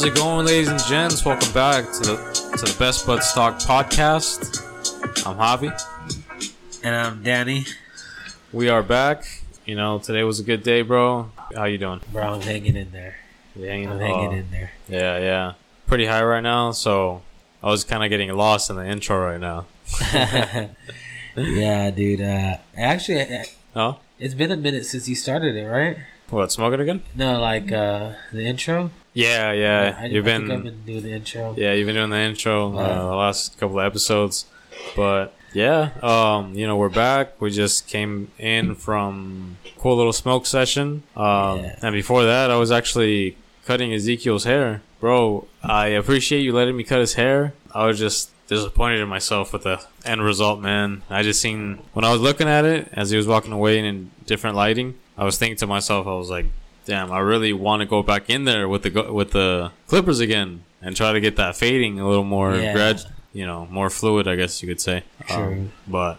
How's it going, ladies and gents? Welcome back to the to the Best Buds Talk podcast. I'm Javi. And I'm Danny. We are back. You know, today was a good day, bro. How you doing? Bro, I'm hanging in there. You hanging? I'm hanging in there. Yeah, yeah. Pretty high right now, so I was kind of getting lost in the intro right now. yeah, dude. Uh, actually, Oh, it's been a minute since you started it, right? what? Smoking again? No, like uh, the intro. Yeah, yeah. I, you've I think I've been, been doing the intro. yeah, you've been doing the intro uh, the last couple of episodes, but yeah, um, you know, we're back. We just came in from cool little smoke session, um, Yeah. and before that, I was actually cutting Ezekiel's hair, bro. I appreciate you letting me cut his hair. I was just disappointed in myself with the end result, man. I just seen when I was looking at it as he was walking away and in different lighting. I was thinking to myself, I was like, damn, I really want to go back in there with the with the clippers again and try to get that fading a little more Yeah. grad, you know, more fluid, I guess you could say. True. Um, but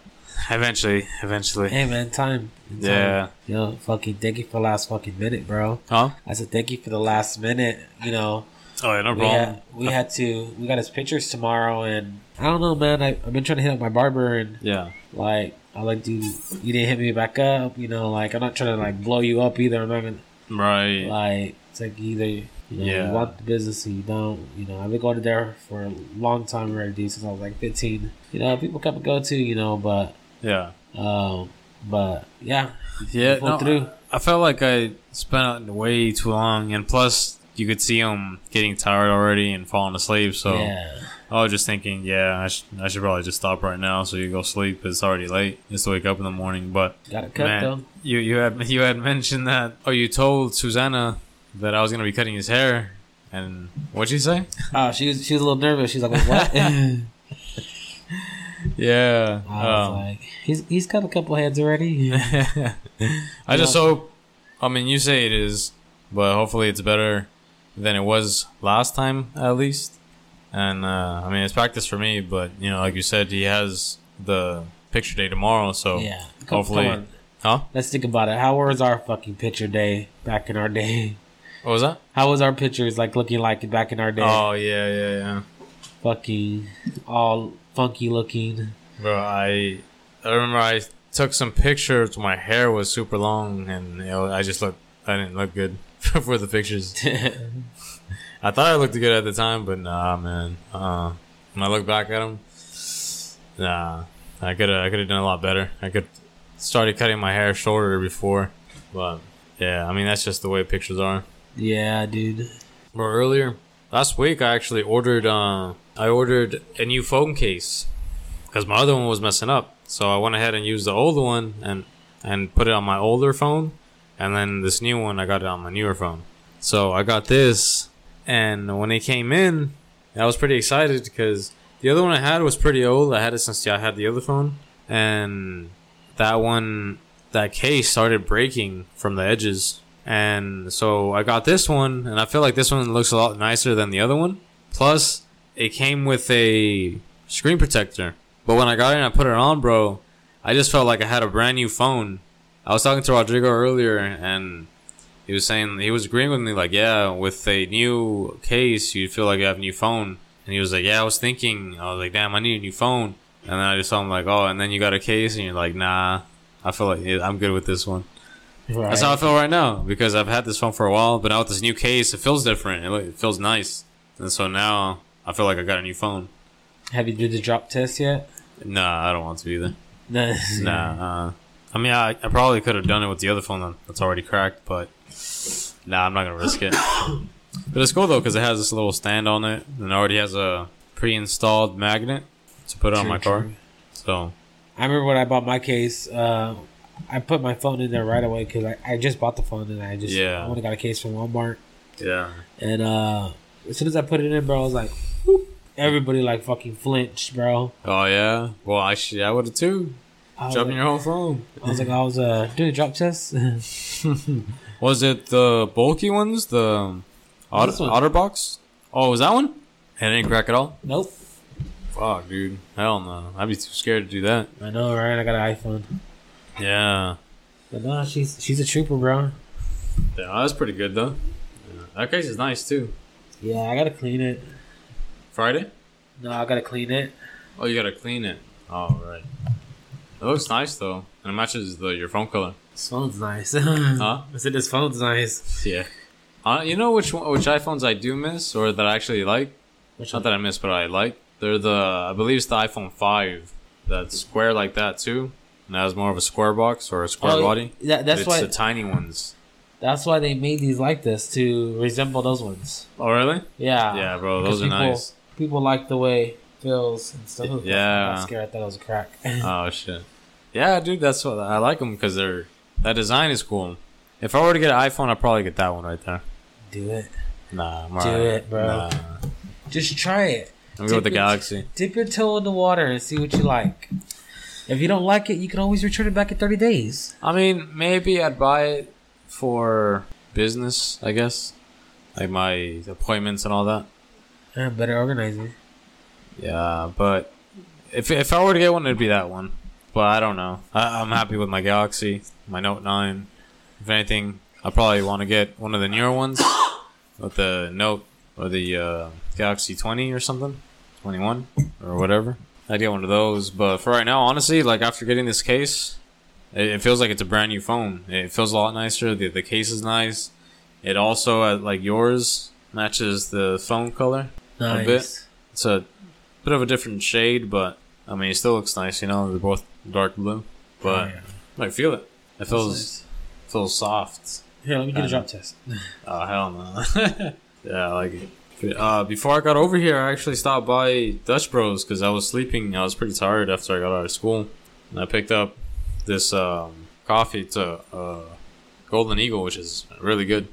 eventually, eventually, Hey, man, time. Time. yeah. Yo, fucking thank you for the last fucking minute, bro. Huh? I said thank you for the last minute. You know, Oh, yeah, no we problem. had, we had to. We got his pictures tomorrow, and I don't know, man. I, I've been trying to hit up my barber, and yeah. like I like, dude, you didn't hit me back up. You know, like I'm not trying to like blow you up either. I'm not gonna Right. like it's like either you know Yeah. you want the business or you don't. You know, I've been going there for a long time already, since I was like 15. You know, people come and go too. You know, but Yeah. um, but yeah, Yeah, no, through. I felt like I spent way too long, and plus you could see him getting tired already and falling asleep. So yeah, I was just thinking, yeah, I, sh- I should probably just stop right now so you go sleep. It's already late. Just wake up in the morning. But got it cut man, though. you you had you had mentioned that. Oh, you told Susanna that I was gonna be cutting his hair, and what'd you say? Oh, she was she was a little nervous. She's like, "Wait, "What?" I Yeah. was um, like, "He's he's cut a couple heads already." I just hope. I mean, you say it is, but hopefully it's better than it was last time, at least. And uh, I mean, it's practice for me, but you know, like you said, he has the picture day tomorrow, so yeah, come, hopefully, come huh? Let's think about it. How was our fucking picture day back in our day? What was that? How was our pictures like looking like back in our day? Oh yeah, yeah, yeah, Fucking all funky looking. bro. I I remember I took some pictures. My hair was super long, and you know, I just looked. I didn't look good for the pictures. I thought I looked good at the time, but nah, man. Uh, when I look back at them, nah, I could have I could have done a lot better. I could started cutting my hair shorter before, but yeah, I mean that's just the way pictures are. yeah, dude. But earlier last week, I actually ordered uh, I ordered a new phone case because my other one was messing up. So I went ahead and used the old one and and put it on my older phone, and then this new one I got it on my newer phone. So I got this, and when it came in, I was pretty excited because the other one I had was pretty old. I had it since I had the other phone, and that one, that case started breaking from the edges. And so I got this one, and I feel like this one looks a lot nicer than the other one. Plus, it came with a screen protector. But when I got it and I put it on, bro, I just felt like I had a brand new phone. I was talking to Rodrigo earlier, and he was saying he was agreeing with me, like, yeah, with a new case, you feel like you have a new phone. And he was like, yeah, I was thinking, I was like, damn, I need a new phone. And then I just told him like, oh, and then you got a case, and you're like, nah, I feel like I'm good with this one. Right. That's how I feel right now because I've had this phone for a while, but now with this new case, it feels different. It, it feels nice, and so now I feel like I got a new phone. Have you did the drop test yet? Nah, I don't want to either. No. Nah, uh, I mean, I, I probably could have done it with the other phone that- that's already cracked, but nah, I'm not gonna risk it. but it's cool though because it has this little stand on it, and it already has a pre-installed magnet to put on True, my car. true. So I remember when I bought my case. Uh, I put my phone in there right away because I, I just bought the phone and I just Yeah. I only got a case from Walmart. yeah, And uh, as soon as I put it in, bro, I was like, whoop. everybody like fucking flinched, bro. oh yeah. Well, I should I would have too. I was, Jumping like, your whole phone. I was like, I was uh doing a drop test. Was it the bulky ones? The Otter. Otterbox? Oh, was that one? It didn't crack at all? nope. Fuck, dude. Hell no. I'd be too scared to do that. I know, right? I got an iPhone. Yeah. But no, she's she's a trooper, bro. Yeah, that's pretty good, though. Yeah. That case is nice, too. Yeah, I gotta clean it. Friday? No, I gotta clean it. Oh, you gotta clean it. Oh, right. It looks nice though, and it matches the your phone color. This phone's nice. Huh? I said this phone's nice. Yeah. Uh, you know which one, which iPhones I do miss, or that I actually like? Which Not one? that I miss, but I like. They're the I believe it's the iPhone five. That's square like that too, and has more of a square box or a square Oh, body. That, that's it's why. the tiny ones. That's why they made these like this to resemble those ones. Oh really? Yeah. Yeah, bro, those are people, nice. People like the way it feels and stuff. Yeah. I'm scared. I thought it was a crack. Oh shit. Yeah, dude, that's what I like them because they're that design is cool. If I were to get an iPhone, I'd probably get that one right there. Do it. Nah, I'm Do alright. it, bro. Nah. Just try it. I'm going with the Galaxy. Dip your toe in the water and see what you like. If you don't like it, you can always return it back in 30 days. I mean, maybe I'd buy it for business, I guess, like my appointments and all that. Yeah, better organizing. Yeah, but if if I were to get one, it'd be that one. But I don't know. I, I'm happy with my Galaxy, my Note Nine. If anything, I probably want to get one of the newer ones, with the Note or the uh, Galaxy 20 or something, 21 or whatever. I'd get one of those. But for right now, honestly, like after getting this case, it, it feels like it's a brand new phone. It feels a lot nicer. The the case is nice. It also, like yours, matches the phone color. Nice. bit. It's a bit of a different shade, but I mean, it still looks nice. You know, they're both dark blue, but Oh, yeah. I feel it. It feels That's feels soft. Here, let me get Uh, a drop test. Oh hell no! yeah, I like it. Uh, before I got over here, I actually stopped by Dutch Bros because I was sleeping. I was pretty tired after I got out of school, and I picked up this um, coffee to uh, Golden Eagle, which is really good.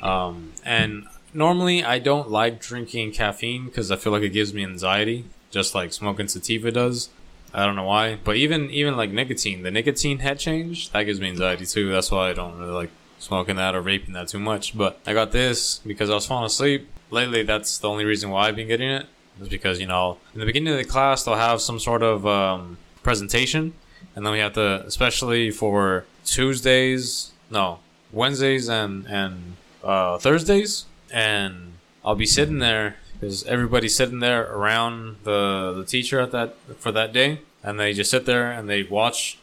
Um, and normally, I don't like drinking caffeine because I feel like it gives me anxiety, just like smoking sativa does. I don't know why, but even even like nicotine, the nicotine head change that gives me anxiety too. That's why I don't really like smoking that or vaping that too much. But I got this because I was falling asleep. Lately, that's the only reason why I've been getting it. Is because you know in the beginning of the class they'll have some sort of um, presentation, and then we have to, especially for Tuesdays, no Wednesdays and and uh, Thursdays, and I'll be sitting there because everybody's sitting there around the the teacher at that for that day, and they just sit there and they watch.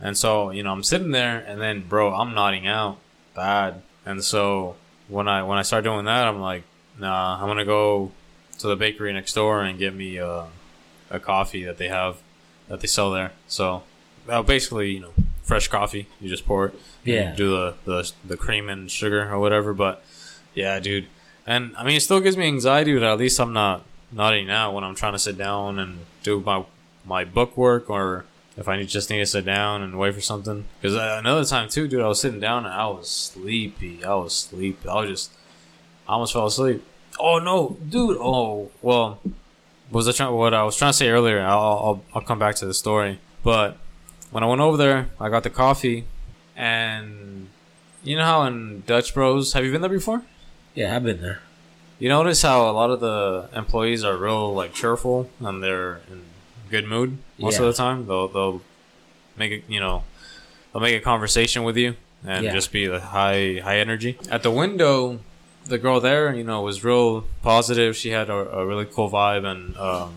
And so you know I'm sitting there, and then bro, I'm nodding out bad. And so when I when I start doing that, I'm like, nah, I'm gonna go to the bakery next door and get me uh, a coffee that they have that they sell there. So uh, basically, you know, fresh coffee. You just pour it. Yeah. do the, the the cream and sugar or whatever. But yeah, dude. And I mean, it still gives me anxiety, but at least I'm not nodding out when I'm trying to sit down and do my my book work or if I just need to sit down and wait for something. Because another time too, dude, I was sitting down and I was sleepy. I was sleepy. I was just, I almost fell asleep. Oh no, dude. Oh well, was I trying? What I was trying to say earlier. I'll I'll, I'll come back to the story. But when I went over there, I got the coffee, and you know how in Dutch Bros, have you been there before? Yeah, I've been there. You notice how a lot of the employees are real like cheerful and they're in good mood most Yeah. of the time. They'll they'll make it you know they'll make a conversation with you and Yeah. just be the high high energy. At the window, the girl there you know was real positive. She had a, a really cool vibe and um,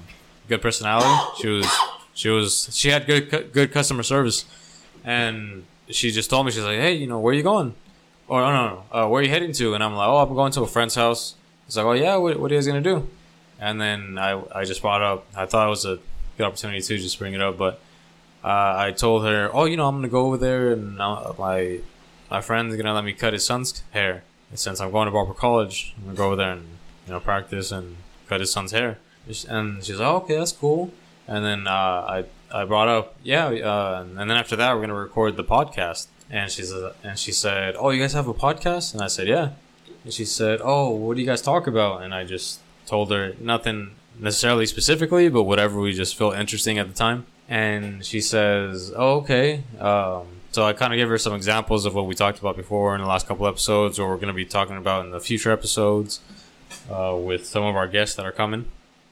good personality. She was she was she had good good customer service, and she just told me she's like, hey, you know, where you going? Or no, no, no. Uh, where are you heading to? And I'm like, oh, I'm going to a friend's house. He's like, oh yeah, what, what are you guys gonna do? And then I, I just brought up. I thought it was a good opportunity to just bring it up, but uh, I told her, oh, you know, I'm gonna go over there, and uh, my my friend's gonna let me cut his son's hair. And since I'm going to Barber College, I'm gonna go over there and you know practice and cut his son's hair. And she's like, oh, okay, that's cool. And then uh, I I brought up, yeah, uh, and then after that, we're gonna record the podcast. And she's uh, and she said, oh, you guys have a podcast? And I said, yeah. And she said, oh, what do you guys talk about? And I just told her nothing necessarily specifically, but whatever we just felt interesting at the time. And she says, oh, okay. Um, so I kind of gave her some examples of what we talked about before in the last couple episodes, or we're going to be talking about in the future episodes uh, with some of our guests that are coming.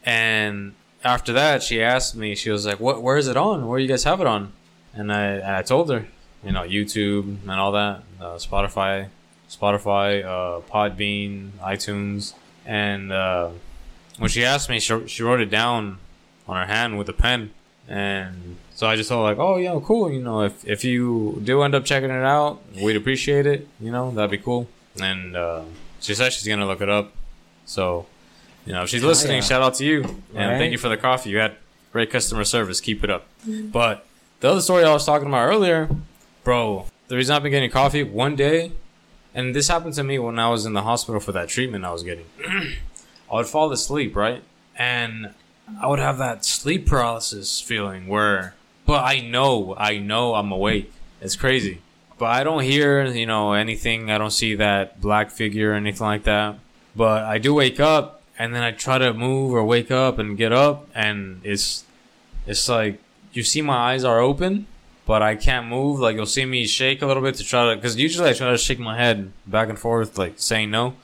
And after that, she asked me, she was like, "What? Where is it on? Where do you guys have it on?" And I and I told her, you know, YouTube and all that, uh, Spotify, Spotify, uh, Podbean, iTunes, and uh, when she asked me, she, she wrote it down on her hand with a pen, and so I just thought like, oh yeah, cool. You know, if if you do end up checking it out, we'd appreciate it. You know, that'd be cool. And uh, she said she's gonna look it up. So, you know, if she's listening, yeah. shout out to you and Right. thank you for the coffee. You had great customer service. Keep it up. But the other story I was talking about earlier, bro. The reason I've been getting coffee one day, and this happened to me when I was in the hospital for that treatment I was getting. I would fall asleep, right? And I would have that sleep paralysis feeling where, but I know, I know I'm awake. It's crazy. But I don't hear, you know, anything. I don't see that black figure or anything like that. But I do wake up and then I try to move or wake up and get up and it's, it's like you see my eyes are open, but I can't move. Like you'll see me shake a little bit to try to, because usually I try to shake my head back and forth, like saying no,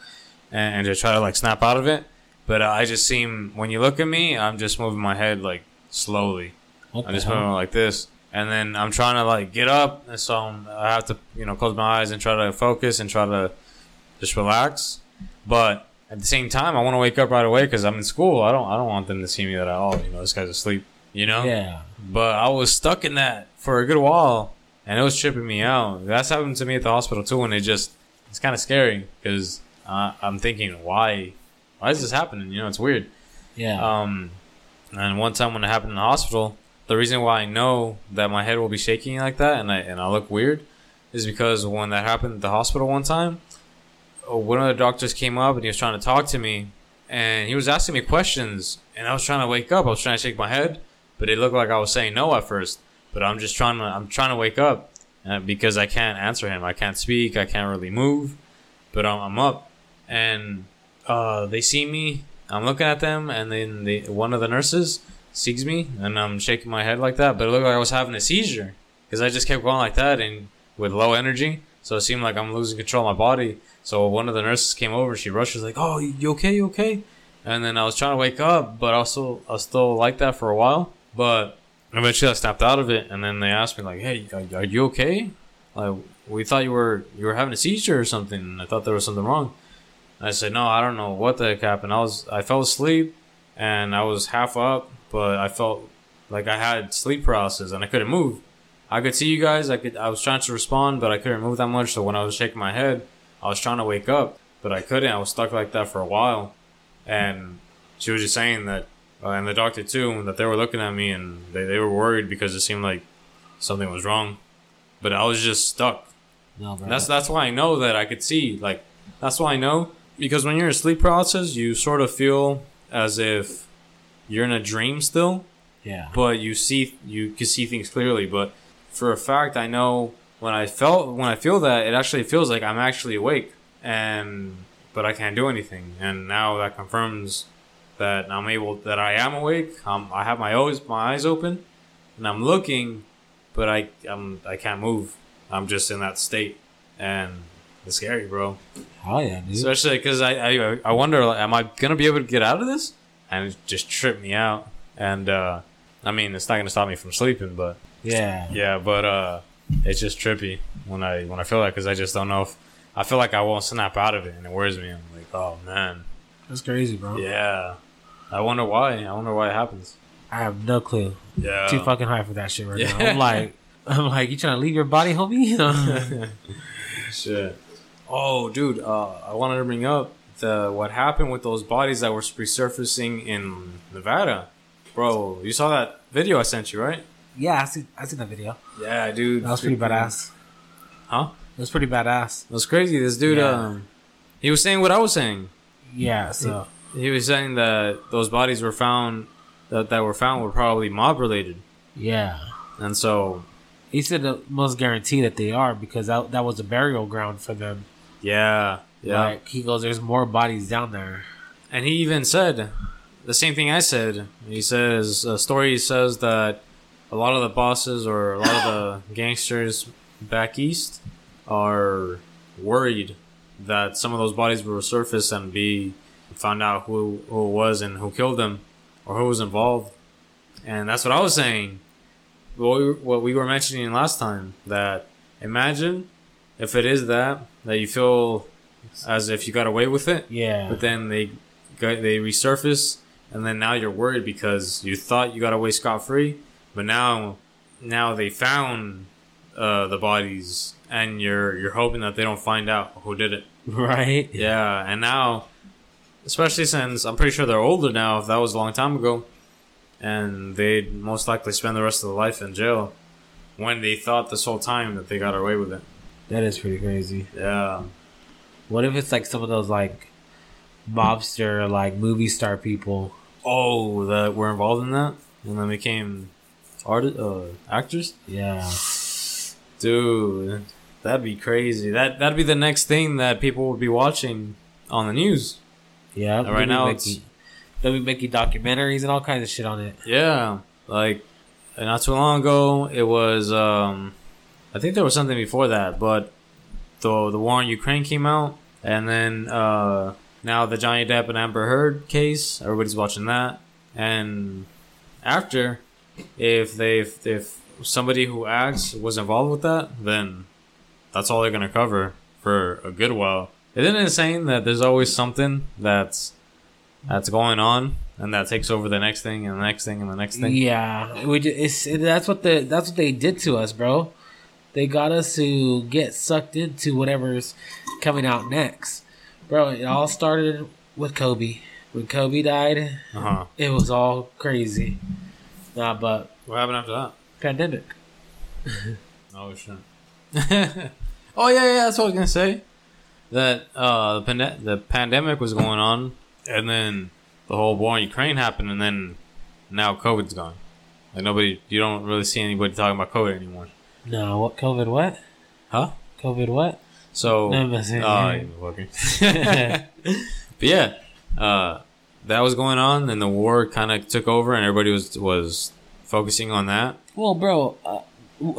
and, and to try to like snap out of it. But uh, I just seem when you look at me, I'm just moving my head like slowly. What I'm just hell? moving like this, and then I'm trying to like get up, and so I'm, I have to you know close my eyes and try to focus and try to just relax. But at the same time, I want to wake up right away because I'm in school. I don't I don't want them to see me that all. you know this guy's asleep. You know. Yeah. But I was stuck in that for a good while, and it was tripping me out. That's happened to me at the hospital too, and it just it's kind of scary because uh, I'm thinking, why, why is this happening? You know, it's weird. Yeah. Um, and one time when it happened in the hospital, the reason why I know that my head will be shaking like that and I and I look weird is because when that happened at the hospital one time, one of the doctors came up and he was trying to talk to me, and he was asking me questions, and I was trying to wake up. I was trying to shake my head, but it looked like I was saying no at first. But I'm just trying to I'm trying to wake up uh, because I can't answer him. I can't speak. I can't really move, but I'm, I'm up, and uh, they see me. I'm looking at them, and then the one of the nurses sees me, and I'm shaking my head like that. But it looked like I was having a seizure because I just kept going like that and with low energy. So it seemed like I'm losing control of my body. So one of the nurses came over. She rushed. She's like, "Oh, you okay? You okay?" And then I was trying to wake up, but also I was still like that for a while. But eventually I snapped out of it, and then they asked me like, "Hey, are, are you okay? Like we thought you were you were having a seizure or something. And I thought there was something wrong." And I said, "No, I don't know what the heck happened. I was I fell asleep, and I was half up, but I felt like I had sleep paralysis and I couldn't move. I could see you guys. I could. I was trying to respond, but I couldn't move that much. So when I was shaking my head, I was trying to wake up, but I couldn't. I was stuck like that for a while, and she was just saying that, uh, and the doctor too, that they were looking at me and they, they were worried because it seemed like something was wrong, but I was just stuck. no, bro. That's that's why I know that I could see. Like that's why I know because when you're in sleep paralysis, you sort of feel as if you're in a dream still, yeah. but you see you can see things clearly. But for a fact, I know when I felt when I feel that, it actually feels like I'm actually awake, and but I can't do anything. And now that confirms that I'm able that I am awake. Um, I have my eyes my eyes open, and I'm looking, but I I'm I can't move. I'm just in that state, and it's scary, bro. Hell yeah, dude. Especially because I, I I wonder, like, am I gonna be able to get out of this? And it just tripped me out. And uh, I mean, it's not gonna stop me from sleeping, but yeah. yeah, but uh, it's just trippy when I when I feel that because I just don't know if I feel like I won't snap out of it, and it wears me. I'm like, oh man, That's crazy, bro. yeah. I wonder why. I wonder why it happens. I have no clue. Yeah. Too fucking high for that shit right now. I'm like, I'm like, you trying to leave your body, homie? Shit. Oh, dude. Uh, I wanted to bring up the what happened with those bodies that were resurfacing in Nevada, bro. You saw that video I sent you, right? yeah, I see. I seen that video. Yeah, dude. That was pretty freaking- badass. Huh? It was pretty badass. It was crazy. This dude, Yeah. um, he was saying what I was saying. Yeah. So He was saying that those bodies were found that that were found were probably mob related, yeah, and so he said the most guarantee that they are because that that was a burial ground for them. yeah, yeah. Like he goes, there's more bodies down there. And he even said the same thing I said. He says a story says that a lot of the bosses or a lot of the gangsters back east are worried that some of those bodies will resurface and be found out who who it was and who killed them or who was involved. And that's what I was saying. What we, what we were mentioning last time that imagine if it is that that you feel as if you got away with it Yeah. but then they go- they resurface, and then now you're worried because you thought you got away scot free, but now now they found uh, the bodies, and you're you're hoping that they don't find out who did it. Right. Yeah, and now, especially since I'm pretty sure they're older now, if that was a long time ago, and they'd most likely spend the rest of their life in jail when they thought this whole time that they got away with it. That is pretty crazy. Yeah. What if it's like some of those like mobster, like movie star people? Oh, that were involved in that, and then became artist, uh, actors. Yeah. Dude, that'd be crazy. That that'd be the next thing that people would be watching on the news. Yeah. right now they'll be it's- making, they'll be making documentaries and all kinds of shit on it. Yeah, like not too long ago, it was. um I think there was something before that, but the the war in Ukraine came out, and then uh now the Johnny Depp and Amber Heard case. Everybody's watching that, and after, if they if, if somebody who acts was involved with that, then that's all they're gonna cover for a good while. Isn't it insane that there's always something that's that's going on and that takes over the next thing and the next thing and the next thing? Yeah, we ju- it's that's what the that's what they did to us, bro. They got us to get sucked into whatever's coming out next, bro. It all started with Kobe. When Kobe died, Uh huh. it was all crazy. Nah, but What happened after that? pandemic. Oh shit. oh yeah, yeah. That's what I was gonna say. That uh, the, pande- the pandemic was going on, and then the whole war in Ukraine happened, and then now COVID's gone. Like nobody, you don't really see anybody talking about COVID anymore. No, what COVID? What Huh? COVID? What? So, No, uh, but yeah, uh, that was going on, and the war kind of took over, and everybody was was focusing on that. Well, bro, uh,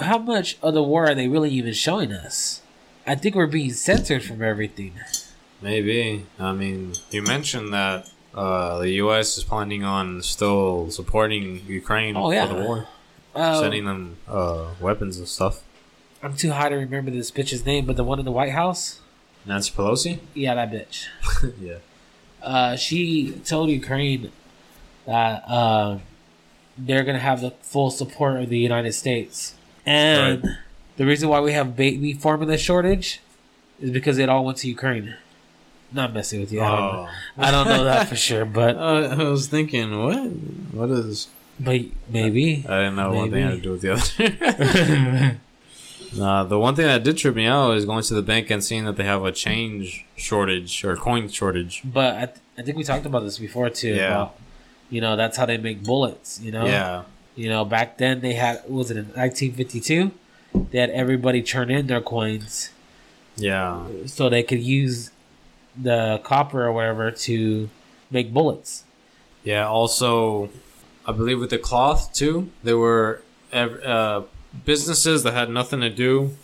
how much of the war are they really even showing us? I think we're being censored from everything. Maybe. I mean, you mentioned that uh, the U.S. is planning on still supporting Ukraine Oh, yeah. for the war, Uh, sending them uh, weapons and stuff. I'm too high to remember this bitch's name, but the one in the White House. Nancy Pelosi. Yeah, that bitch. yeah. Uh, she told Ukraine that uh, they're gonna have the full support of the United States, and Right. The reason why we have baby formula shortage is because it all went to Ukraine. Not messing with you. I don't, know. Oh. I don't know that for sure, but Uh, I was thinking, what? What is? but maybe. I didn't know one thing had to do with the other. nah, the one thing that did trip me out is going to the bank and seeing that they have a change shortage or coin shortage. But I, th- I think we talked about this before too. Yeah. About, you know, that's how they make bullets. You know. Yeah. You know, back then they had what was it in 1952? They had everybody turn in their coins Yeah. so they could use the copper or whatever to make bullets. Yeah. Also, I believe with the cloth too, there were uh, businesses that had nothing to do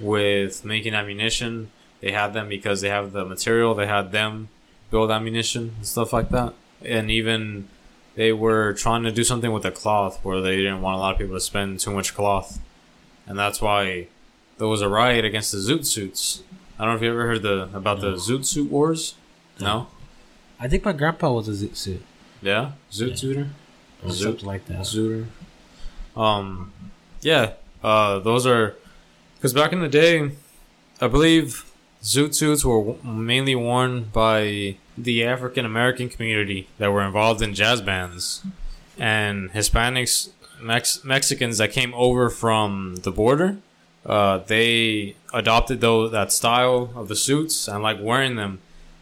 with making ammunition. They had them because they have the material. They had them build ammunition and stuff like that. And even they were trying to do something with the cloth where they didn't want a lot of people to spend too much cloth, and that's why there was a riot against the zoot suits. I don't know if you ever heard the about the zoot suit wars. No. I think my grandpa was a zoot suit Yeah. Zoot Yeah. suiter. or Zoot. something like that. Zooter. Um, yeah, uh, those are because back in the day, I believe zoot suits were w- mainly worn by the African American community that were involved in jazz bands and Hispanics, Mex- Mexicans that came over from the border. Uh, they adopted though that style of the suits and like wearing them,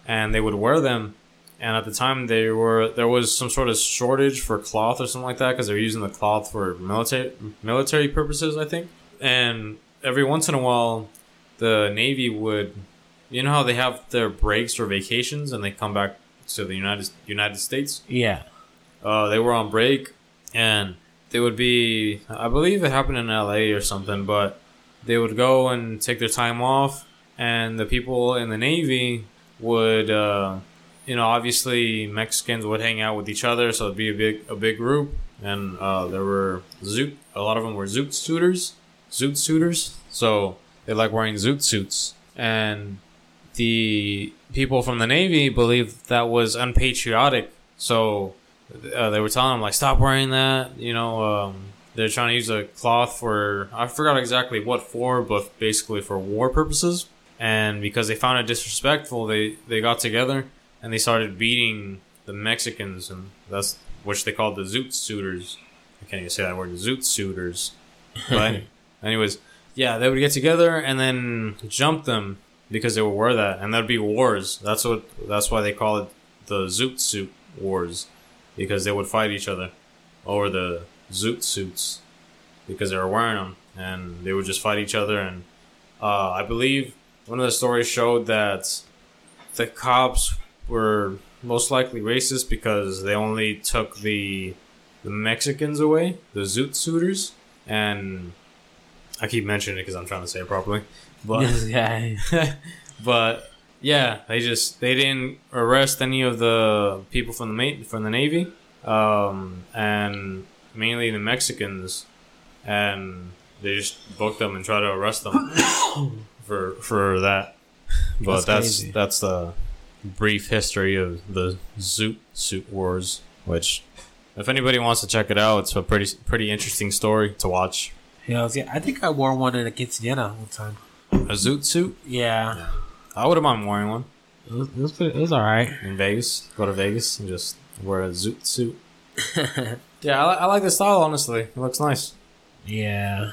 and they would wear them and at the time they were there was some sort of shortage for cloth or something like that because they're using the cloth for military military purposes I think and every once in a while the navy would you know how they have their breaks or vacations and they come back to the United United States Yeah. uh, they were on break and they would be i believe it happened in la or something but they would go and take their time off and the people in the navy would uh, you know obviously mexicans would hang out with each other so it'd be a big a big group and uh, there were zoot a lot of them were zoot suiters zoot suiters so they like wearing zoot suits and the people from the Navy believed that was unpatriotic. So uh, they were telling them like, stop wearing that. You know, um, they're trying to use a cloth for I forgot exactly what for, but basically for war purposes. And because they found it disrespectful, they they got together and they started beating the Mexicans, and that's which they called the Zoot Suiters. I can't even say that word, the Zoot Suiters. But anyways, yeah, they would get together and then jump them because they would wear that, and that'd be wars. That's what. That's why they call it the Zoot Suit Wars, because they would fight each other over the Zoot suits because they were wearing them, and they would just fight each other. And uh, I believe one of the stories showed that the cops were most likely racist because they only took the the Mexicans away, the Zoot suiters, and I keep mentioning it because I'm trying to say it properly, but yeah. but yeah, they just they didn't arrest any of the people from the ma- from the navy, um, and mainly the Mexicans, and they just booked them and tried to arrest them for for that. But That's that's crazy. that's the brief history of the Zoot Suit Wars, which. If anybody wants to check it out, it's a pretty pretty interesting story to watch. Yeah, yeah, I think I wore one in a quinceañera one time. A Zoot suit? Yeah, I wouldn't mind wearing one it was, it was, pretty, it was all right. in Vegas. Go to Vegas and just wear a Zoot suit. Yeah, I, li- I like the style. Honestly, it looks nice. Yeah,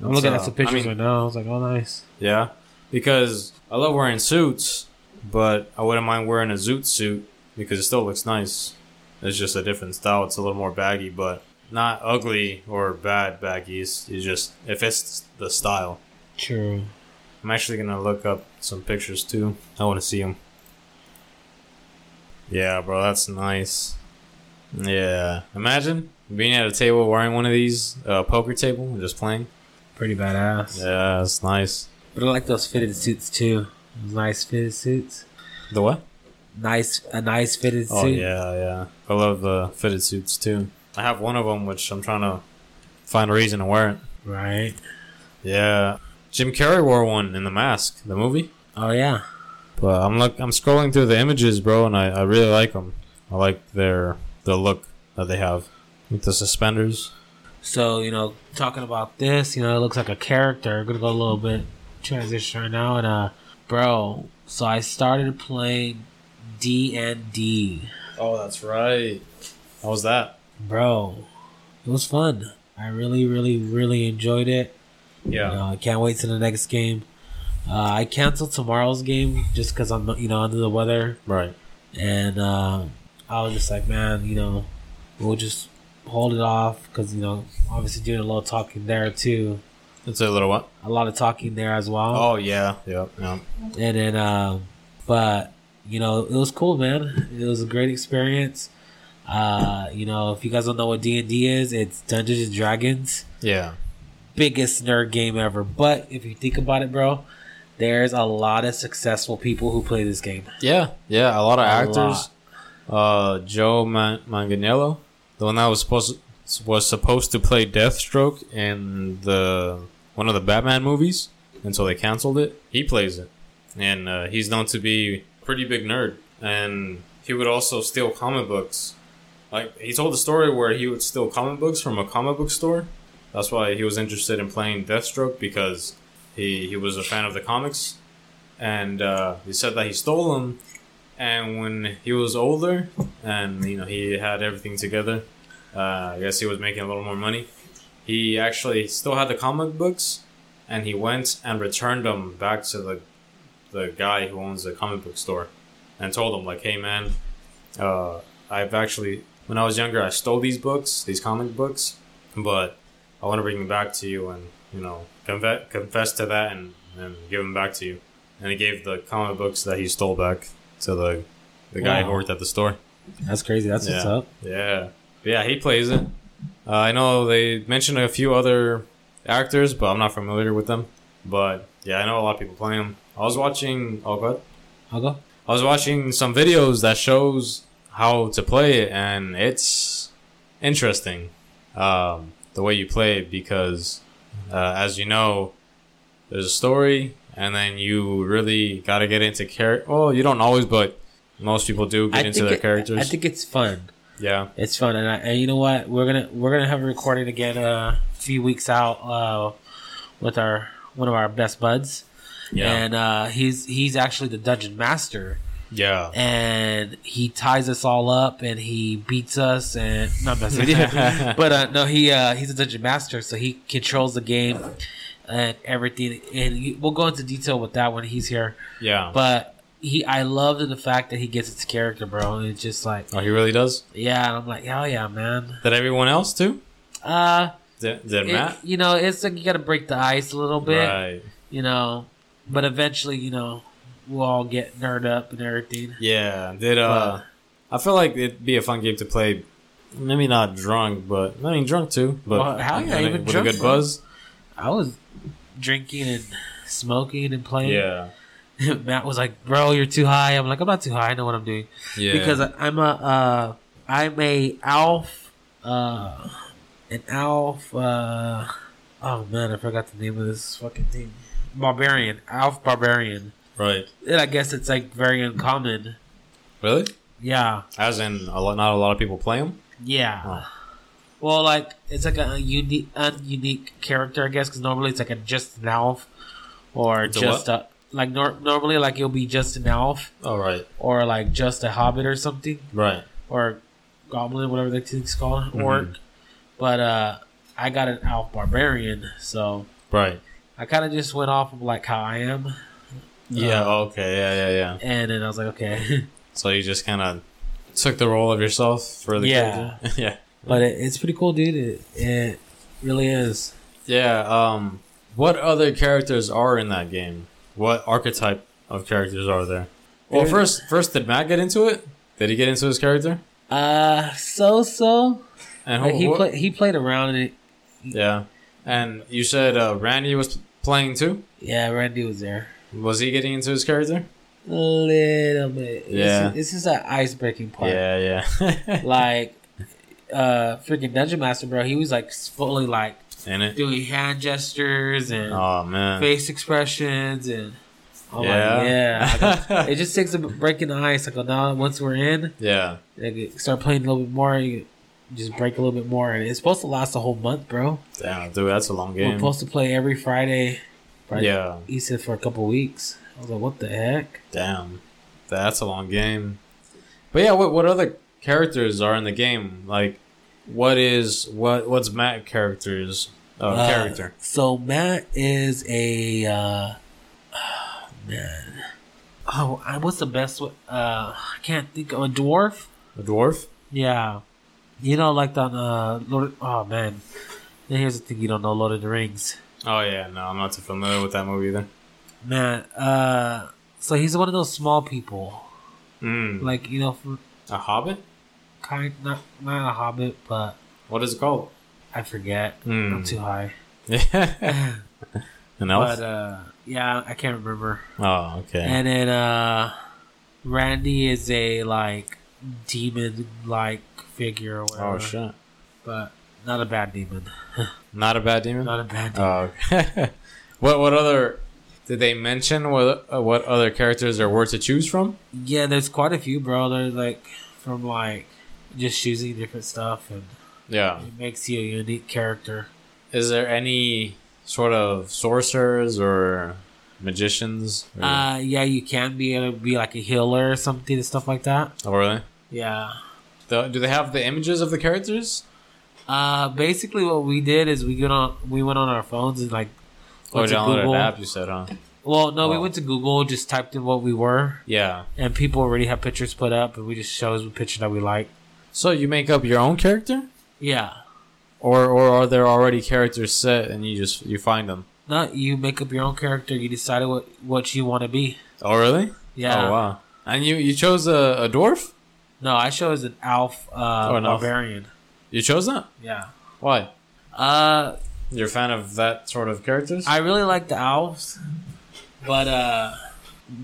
I'm looking uh, at some pictures I mean- right now. I was like, oh, nice. Yeah, because I love wearing suits, but I wouldn't mind wearing a Zoot suit because it still looks nice. It's just a different style. It's a little more baggy, but not ugly or bad baggy. It's, it's just if it's the style. True. I'm actually gonna look up some pictures too. I want to see them. Yeah, bro, that's nice. Yeah, imagine being at a table wearing one of these, uh, poker table, and just playing. Pretty badass. Yeah, it's nice. But I like those fitted suits too. Nice fitted suits. The what? Nice, a nice fitted Oh suit. yeah, yeah. I love the fitted suits too. I have one of them, which I'm trying to find a reason to wear it. Right. Yeah, Jim Carrey wore one in The Mask, the movie. Oh yeah. But I'm look, I'm scrolling through the images, bro, and I, I really like them. I like their the look that they have with the suspenders. So you know, talking about this, you know, it looks like a character. I'm gonna go a little bit transition right now, and uh, bro. So I started playing D and D, Oh, that's right. How was that? bro. It was fun. I really, really, really enjoyed it. Yeah. Uh, I can't wait to the next game. Uh, I canceled tomorrow's game just because I'm, you know, under the weather, Right. and uh, I was just like, man, you know, we'll just hold it off because you know, obviously doing a little talking there too, It's a little what? a lot of talking there as well, Oh yeah. Yep. Yeah. and then, um, but you know, it was cool, man. It was a great experience. Uh, you know, if you guys don't know what D and D is, it's Dungeons and Dragons. Yeah. Biggest nerd game ever. But if you think about it, bro, there's a lot of successful people who play this game. Yeah. Yeah. A lot of A actors. Uh, Joe Man- Manganiello, the one that was supposed to, was supposed to play Deathstroke in the one of the Batman movies until they canceled it. He plays it, and uh, he's known to be a pretty big nerd. And he would also steal comic books. Like he told the story where he would steal comic books from a comic book store. That's why he was interested in playing Deathstroke because he he was a fan of the comics, and uh, he said that he stole them and when he was older and you know he had everything together uh, i guess he was making a little more money he actually still had the comic books and he went and returned them back to the the guy who owns the comic book store and told him like hey man uh, i've actually when i was younger i stole these books these comic books but i want to bring them back to you and you know confess, confess to that and, and give them back to you and he gave the comic books that he stole back to the the guy who worked at the store. That's crazy. That's what's Yeah. up. Yeah, But yeah, he plays it. Uh, I know they mentioned a few other actors, but I'm not familiar with them. But yeah, I know a lot of people playing them. I was watching. Oh god, I'll go. I was watching some videos that shows how to play it, and it's interesting um, the way you play it because, uh, as you know, there's a story and then you really got to get into character. Well, you don't always, but most people do get into their it- characters. I think it's fun. yeah, It's fun, and, I, and you know what? We're gonna we're gonna have a recording again uh, a few weeks out uh, with our one of our best buds, yeah, and uh, he's he's actually the dungeon master, yeah. and he ties us all up, and he beats us, and not messing but uh, no, he uh, he's a dungeon master, so he controls the game and everything, and we'll go into detail with that when he's here, yeah. but. He, I love the fact that he gets its character, bro. And it's just like, oh, he really does. yeah, and I'm like, hell yeah, man. Did everyone else too? Uh, Did, did it- Matt? you know, it's like you got to break the ice a little bit, Right. you know. But eventually, you know, we'll all get nerd up and everything. Yeah. Did uh? I feel like it'd be a fun game to play. Maybe not drunk, but I mean drunk too. But Well, yeah, I mean, even with drunk, a good buzz. I was drinking and smoking and playing. Yeah. Matt was like, "Bro, you're too high." I'm like, "I'm not too high. I know what I'm doing." Yeah. Because I'm a, uh, I'm a Alf, uh, an Alf. Uh, oh man, I forgot the name of this fucking thing. Barbarian, Alf Barbarian. Right. And I guess it's like very uncommon. Really? Yeah. As in, a lot, not a lot of people play them. Yeah. Oh. Well, like it's like a unique, ununique character, I guess, because normally it's like a just an elf, or just a like nor- normally like it'll be just an elf, Oh right. or like just a hobbit or something, Right. or goblin, whatever the thing's called, Mhm. orc. But uh, I got an elf barbarian, so Right. I kind of just went off of like how I am, Yeah. Uh, okay. Yeah. Yeah. Yeah. and then I was like, okay, So you just kind of took the role of yourself for the Yeah. character. yeah. but it, it's pretty cool, dude. It, it really is. Yeah. Um. What other characters are in that game? What archetype of characters are there? Well, There's- first, first, did Matt get into it? Did he get into his character? Uh, so so. And Like, he played he played around it, Yeah. And you said uh, Randy was playing too. yeah, Randy was there. Was he getting into his character? A little bit. Yeah. This, is an ice breaking part. Yeah. Yeah. Like, uh, freaking Dungeon Master, bro. He was like fully like in it. doing hand gestures and Oh man. face expressions and. Oh Yeah. my yeah! It just takes a breaking the ice. Like now, once we're in, Yeah. like, start playing a little bit more. You just break a little bit more, and it's supposed to last a whole month, bro. Damn, dude, that's a long game. We're supposed to play every Friday. Yeah. He said for a couple weeks. I was like, what the heck? Damn, that's a long game. But yeah, what what other characters are in the game? Like, what is what what's Matt characters uh, Uh, character? So Matt is a uh, man. Oh, I- what's the best? Uh, I can't think of a dwarf. A dwarf? Yeah, you know, like that. uh, Lord. Oh man, here's the thing: you don't know Lord of the Rings, Oh yeah, no, I'm not too familiar with that movie either. man. Uh, so he's one of those small people, Mm. like you know, from A hobbit? kind not not a hobbit, but What is it called? I forget. Hmm. I'm too high. Yeah. An elf? But uh, yeah, I can't remember. oh, okay. And then uh Randy is a like demon like figure or whatever. oh shit. But not a bad demon. Not a bad demon. Not a bad demon. Oh, okay. what what other did they mention? What uh, what other characters there were to choose from? yeah, there's quite a few, bro. There's like from like just choosing different stuff and Yeah. it makes you a unique character. Is there any sort of sorcerers or magicians? Or, Uh yeah, you can be to be like a healer or something and stuff like that. oh, really? Yeah. Do they have the images of the characters? Uh basically what we did is we get on we went on our phones and like went to download Google. an app? You said, huh? Well, no, we Oh. went to Google, just typed in what we were, Yeah. and people already have pictures put up, and we just chose a picture that we like. So you make up your own character, Yeah. or or are there already characters set and you just you find them? No, you make up your own character. You decided what what you want to be. Oh, really? Yeah. Oh, wow. And you you chose a, a dwarf? No, I chose an elf uh, Oh, an elf. You chose that? Yeah. Why? Uh, You're a fan of that sort of characters? I really like the elves, but uh,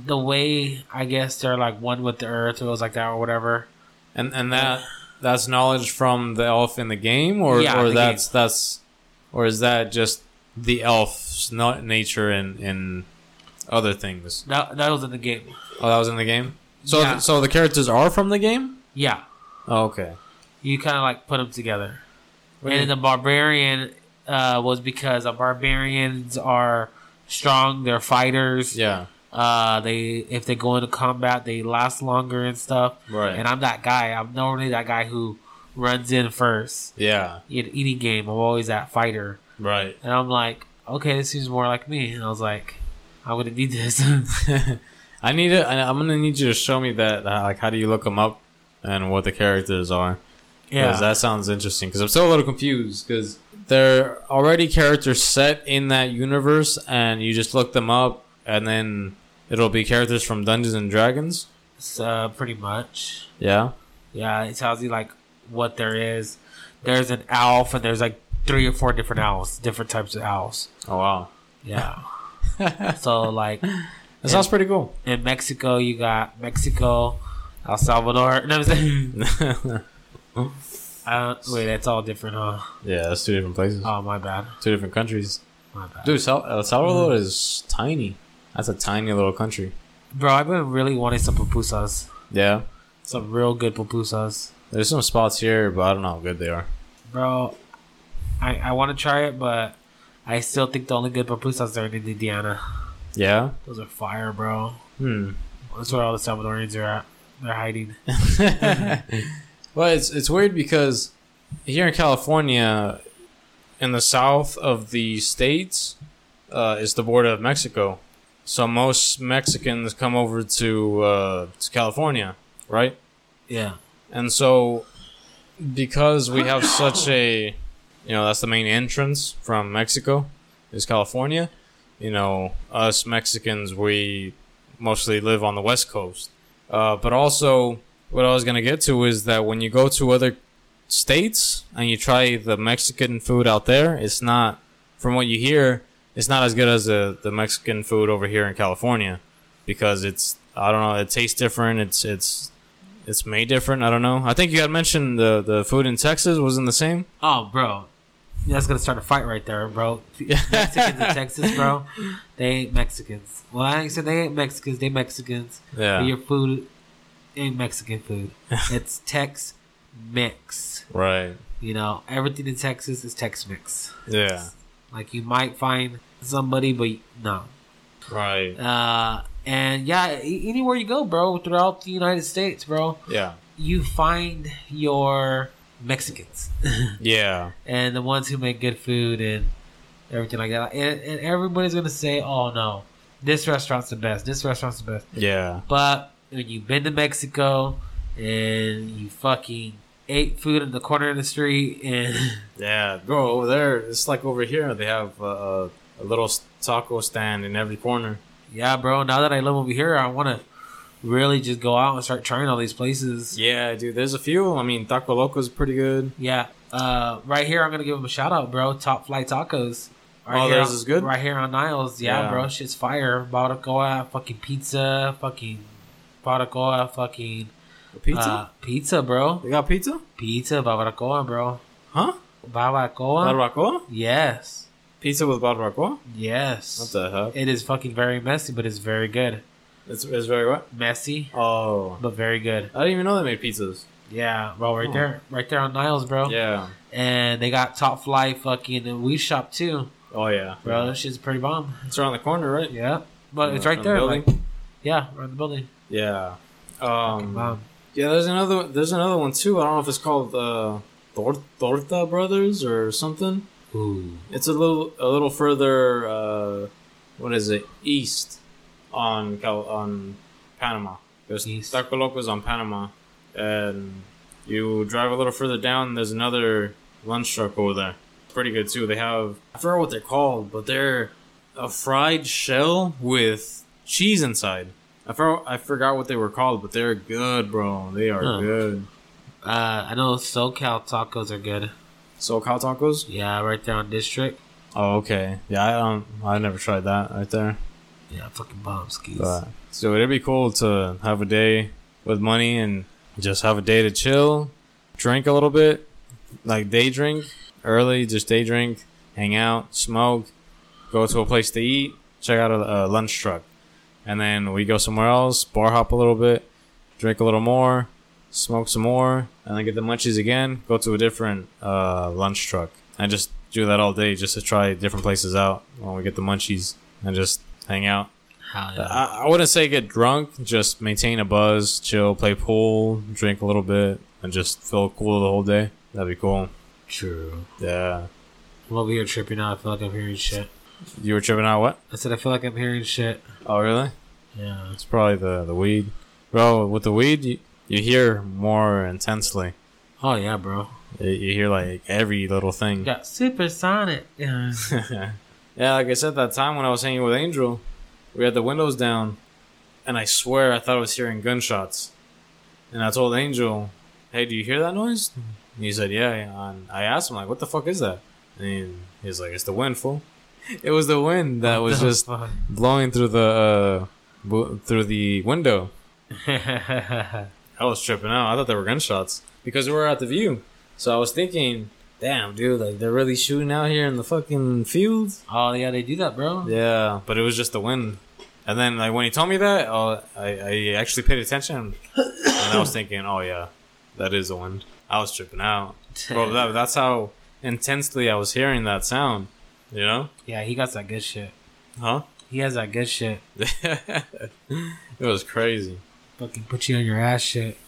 the way I guess they're like one with the earth or it was like that or whatever. And and that that's knowledge from the elf in the game, or Yeah, or the that's that's, or is that just the elf's not nature in in other things? That that was in the game. Oh, that was in the game. So, Yeah. so the characters are from the game. Yeah, Oh, okay. You kind of like put them together. And the barbarian uh, was because the barbarians are strong. They're fighters. Yeah. Uh, they if they go into combat, they last longer and stuff. Right. And I'm that guy. I'm normally that guy who runs in first. Yeah. In any game, I'm always that fighter. Right. And I'm like, okay, this seems more like me. And I was like, I'm gonna need this. I need it. I'm gonna need you to show me that. uh, Like, how do you look them up, and what the characters are? Because that sounds interesting. Because I'm still a little confused. Because they're already characters set in that universe, and you just look them up, and then it'll be characters from Dungeons and Dragons. so pretty much. Yeah. Yeah, it tells you like what there is. There's an elf, and there's like three or four different owls, different types of owls. Oh wow. Yeah. so like That sounds pretty cool. in Mexico, you got Mexico, El Salvador. I'm saying. Uh, wait, that's all different, huh? yeah, that's two different places. Oh, my bad. Two different countries. My bad. Dude, Sal- El Salvador is tiny. That's a tiny little country. Bro, I've been really wanting some pupusas. Yeah. Some real good pupusas. There's some spots here, but I don't know how good they are. Bro, I, I want to try it, but I still think the only good pupusas are in Indiana. Yeah. Those are fire, bro. Hmm. That's where all the Salvadorians are at. They're hiding. well, it's it's weird because here in California, in the south of the states, uh, is the border of Mexico. So most Mexicans come over to uh, to California, right? Yeah. And so, because we have such a, you know, that's the main entrance from Mexico, is California. You know, us Mexicans, we mostly live on the West Coast. Uh, but also, what I was going to get to is that when you go to other states and you try the Mexican food out there, it's not, from what you hear, it's not as good as the, the Mexican food over here in California because it's, I don't know, it tastes different. It's, it's, it's made different. I don't know. I think you had mentioned the the food in Texas wasn't the same. Oh, bro. That's going to start a fight right there, bro. Mexicans in Texas, bro. They ain't Mexicans. Well, I ain't said they ain't Mexicans. They Mexicans. Yeah. But your food ain't Mexican food. it's Tex Mex. Right. You know, everything in Texas is Tex Mex. Yeah. Like, you might find somebody, but no. Right. Uh, and yeah, anywhere you go, bro, throughout the United States, bro, Yeah. you find your Mexicans Yeah. and the ones who make good food and everything like that. And, and everybody's gonna say, "Oh no, this restaurant's the best. This restaurant's the best." Yeah. But when you've been to Mexico and you fucking ate food in the corner of the street and Yeah. Bro, over there, it's like over here. They have uh, a little taco stand in every corner. yeah, bro. Now that I live over here, I want to really just go out and start trying all these places. Yeah, dude. There's a few. I mean, Taco Loco's pretty good. Yeah. Uh, right here, I'm gonna give them a shout out, bro. Top Flight Tacos. Right Oh, theirs is good? Right here on Niles. Yeah, Yeah. bro. Shit's fire. Barbacoa, fucking pizza, fucking barbacoa, fucking Pizza? uh, pizza, bro. they got pizza? Pizza, barbacoa, bro. Huh? Barbacoa. Barbacoa? yes. Pizza with barbacoa? Yes. What the heck? It is fucking very messy, but it's very good. It's, it's very what? Messy, Oh. but very good. I didn't even know they made pizzas. Yeah, bro. Right Oh. there, right there on Niles, bro. Yeah. And they got Top Flight fucking weed shop too, Oh, yeah. bro. That shit's pretty bomb. It's around the corner, right? Yeah, but it's Uh, right there. the Like, yeah, around the building. Yeah. Um. Yeah, there's another. There's another one too. I don't know if it's called uh, Tor- Torta Brothers or something. Ooh. It's a little a little further. Uh, what is it? East on Cal- on Panama. There's East. Taco Locos on Panama, and you drive a little further down. There's another lunch truck over there. Pretty good too. They have I forgot what they're called, but they're a fried shell with cheese inside. I forgot, I forgot what they were called, but they're good, bro. They are Huh. good. Uh, I know SoCal tacos are good. SoCal tacos. Yeah, right there on District. Oh, okay. Yeah, I don't. I never tried that right there. Yeah, fucking bomb skis. But so it'd be cool to have a day with money and just have a day to chill, drink a little bit, like day drink early, just day drink, hang out, smoke, go to a place to eat, check out a, a lunch truck. And then we go somewhere else, bar hop a little bit, drink a little more, smoke some more, and then get the munchies again. Go to a different uh, lunch truck and just do that all day, just to try different places out when we get the munchies and just hang out. Yeah. I, I wouldn't say get drunk, just maintain a buzz, chill, play pool, drink a little bit, and just feel cool the whole day. That'd be cool. True. Yeah. I'm over here tripping out. I feel like I'm hearing shit. You were tripping out what? I said I feel like I'm hearing shit. Oh, really? Yeah. It's probably the, the weed. Bro, with the weed, you, you hear more intensely. Oh yeah, bro. You, you hear like every little thing. Got supersonic. Yeah. yeah, like I said that time when I was hanging with Angel, we had the windows down, and I swear I thought I was hearing gunshots. And I told Angel, "Hey, do you hear that noise?" And he said, "Yeah." yeah." And I asked him like, "What the fuck is that?" And he's like, "It's the wind, fool." It was the wind that was just fuck? blowing through the uh, bo- through the window. I was tripping out. I thought they were gunshots because we were at the view. So I was thinking, damn, dude, like they're really shooting out here in the fucking fields. Oh, yeah, they do that, bro. Yeah, but it was just the wind. And then, like when he told me that, oh, I, I actually paid attention, and I was thinking, oh yeah, that is the wind. I was tripping out, bro. That, that's how intensely I was hearing that sound. You know? yeah, he got that good shit. Huh? He has that good shit. it was crazy. Fucking put you on your ass shit.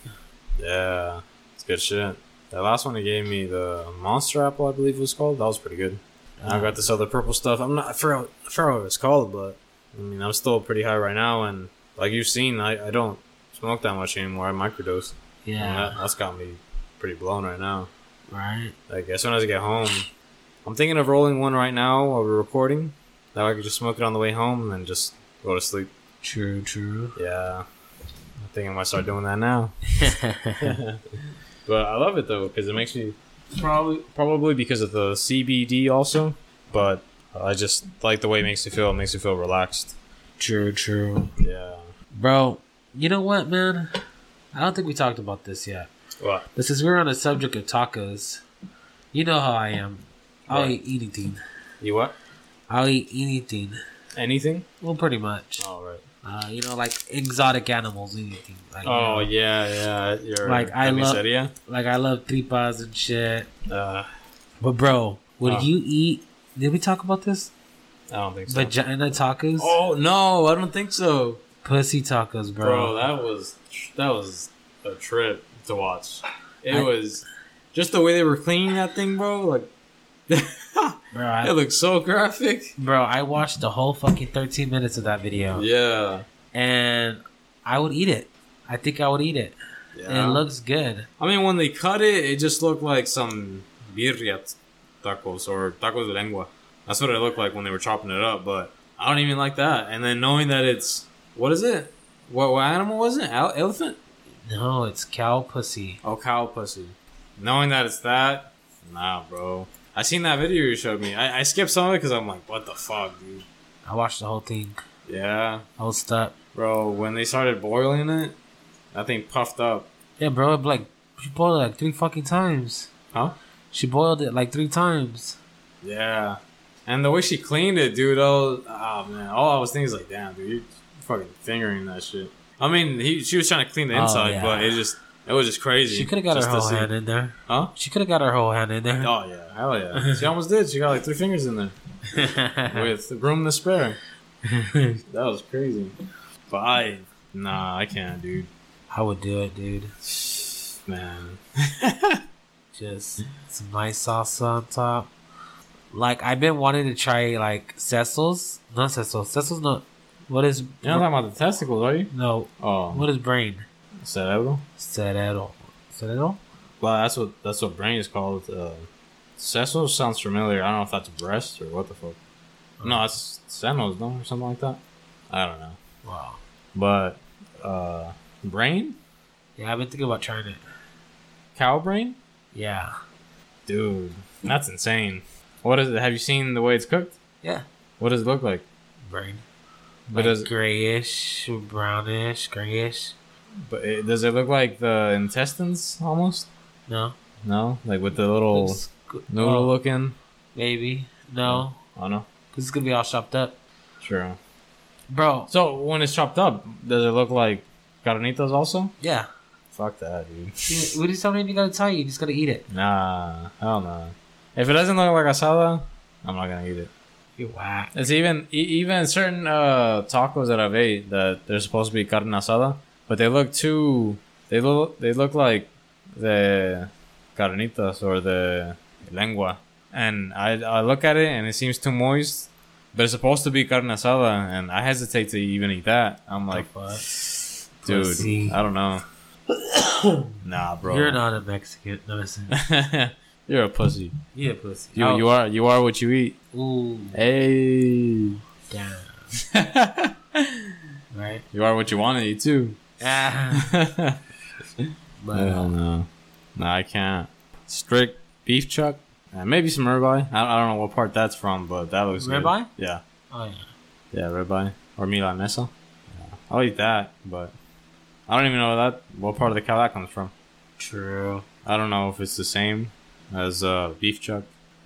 Yeah, it's good shit. That last one he gave me, the Monster Apple, I believe it was called. That was pretty good. And I got this other purple stuff. I'm not. I forgot. I what it's called, but I mean, I'm still pretty high right now. And like you've seen, I, I don't smoke that much anymore. I microdose. Yeah. that, that's got me pretty blown right now. Right. Like as soon as I get home, I'm thinking of rolling one right now while we're recording. That way I could just smoke it on the way home and then just go to sleep. True, true. Yeah, I think I might start doing that now. But I love it though because it makes me probably probably because of the CBD also. But I just like the way it makes me feel. It makes me feel relaxed. true, true. Yeah. Bro, you know what, man? I don't think we talked about this yet. What? But since we're on the subject of tacos, you know how I am. I'll Right. eat anything. You what? I'll eat anything. Anything? Well, pretty much. All right. Uh, you know, like exotic animals, anything. Like, you Oh know, yeah, yeah. You're Like, I love- like I love tripas and shit. Uh, But bro, would Oh. you eat? Did we talk about this? I don't think so. Vagina tacos, oh no, I don't think so, pussy tacos, bro. bro. That was that was a trip to watch. It I- was just the way they were cleaning that thing, bro. Like. Bro, It looks so graphic. bro, I watched the whole fucking thirteen minutes of that video, Yeah. and I would eat it. I think I would eat it. Yeah. It looks good. I mean, when they cut it, it just looked like some birria tacos or tacos de lengua. That's what it looked like when they were chopping it up. But I don't even like that. And then knowing that it's what is it? What, what animal was it? Ele- elephant? No, it's cow pussy. Oh, cow pussy. Knowing that it's that, nah, bro. I seen that video you showed me. I, I skipped some of it because I'm like, what the fuck, dude? I watched the whole thing. Yeah, I was stuck. bro. When they started boiling it, that thing puffed up. Yeah, bro. it, Like she boiled it like three fucking times. Huh? She boiled it like three times. Yeah. And the way she cleaned it, dude, oh, oh man, all I was thinking is like, damn, dude, you're fucking fingering that shit. I mean, he, she was trying to clean the Oh, inside, yeah. but it just, it was just crazy. She could have got her whole hand in there. Huh? She could have got her whole hand in there. Oh yeah, hell yeah. She almost did. She got like three fingers in there with room to spare. That was crazy. But I, nah, I can't, dude. I would do it, dude. Man, Just some nice salsa on top. Like I've been wanting to try like sesos, not sesos. sesos not. What is you're not talking about the testicles, are you? no? Oh, What is brain? Cerebro. Cerebro. Cerebro. Well, that's what that's what brain is called. Uh, Cecil sounds familiar. I don't know if that's breast or what the fuck. No, it's senos, no, or something like that. I don't know. Wow. But uh, brain, Yeah, I've been thinking about trying it. cow brain, Yeah. dude, that's insane. What is it? Have you seen the way it's cooked? Yeah. What does it look like? Brain. But Like does grayish, brownish, grayish. But it, does it look like the intestines almost? No. No, like with the little Looks noodle Oh, looking. Maybe. No. I don't know. Because it's going to be all chopped up. True. bro. So when it's chopped up, does it look like carnitas also? Yeah. Fuck that, dude. You- What is something you gotta tell you? You just gotta eat it. Nah, hell no. If it doesn't look like asada, I'm not gonna eat it. You whack. It's even even certain uh, tacos that I've ate that they're supposed to be carne asada, but they look too. They look they look like the carnitas or the lengua, and I I look at it and it seems too moist, but it's supposed to be carne asada, and I hesitate to even eat that. I'm like, dude, Pussy. I don't know. nah, bro. You're not a Mexican. No, listen. You're a pussy. A pussy. You you are you are what you eat. Ooh, Hey. damn. right? You are what you want to eat too. Ah. But, Hell no. No, I can't. Strict beef chuck. Uh, maybe some ribeye. I, I don't know what part that's from, but that looks good. Ribeye? Yeah. oh, yeah. Yeah, ribeye. Or milanesa. Yeah. I'll eat that, but I don't even know that what part of the cow that comes from. True. I don't know if it's the same as uh, beef chuck.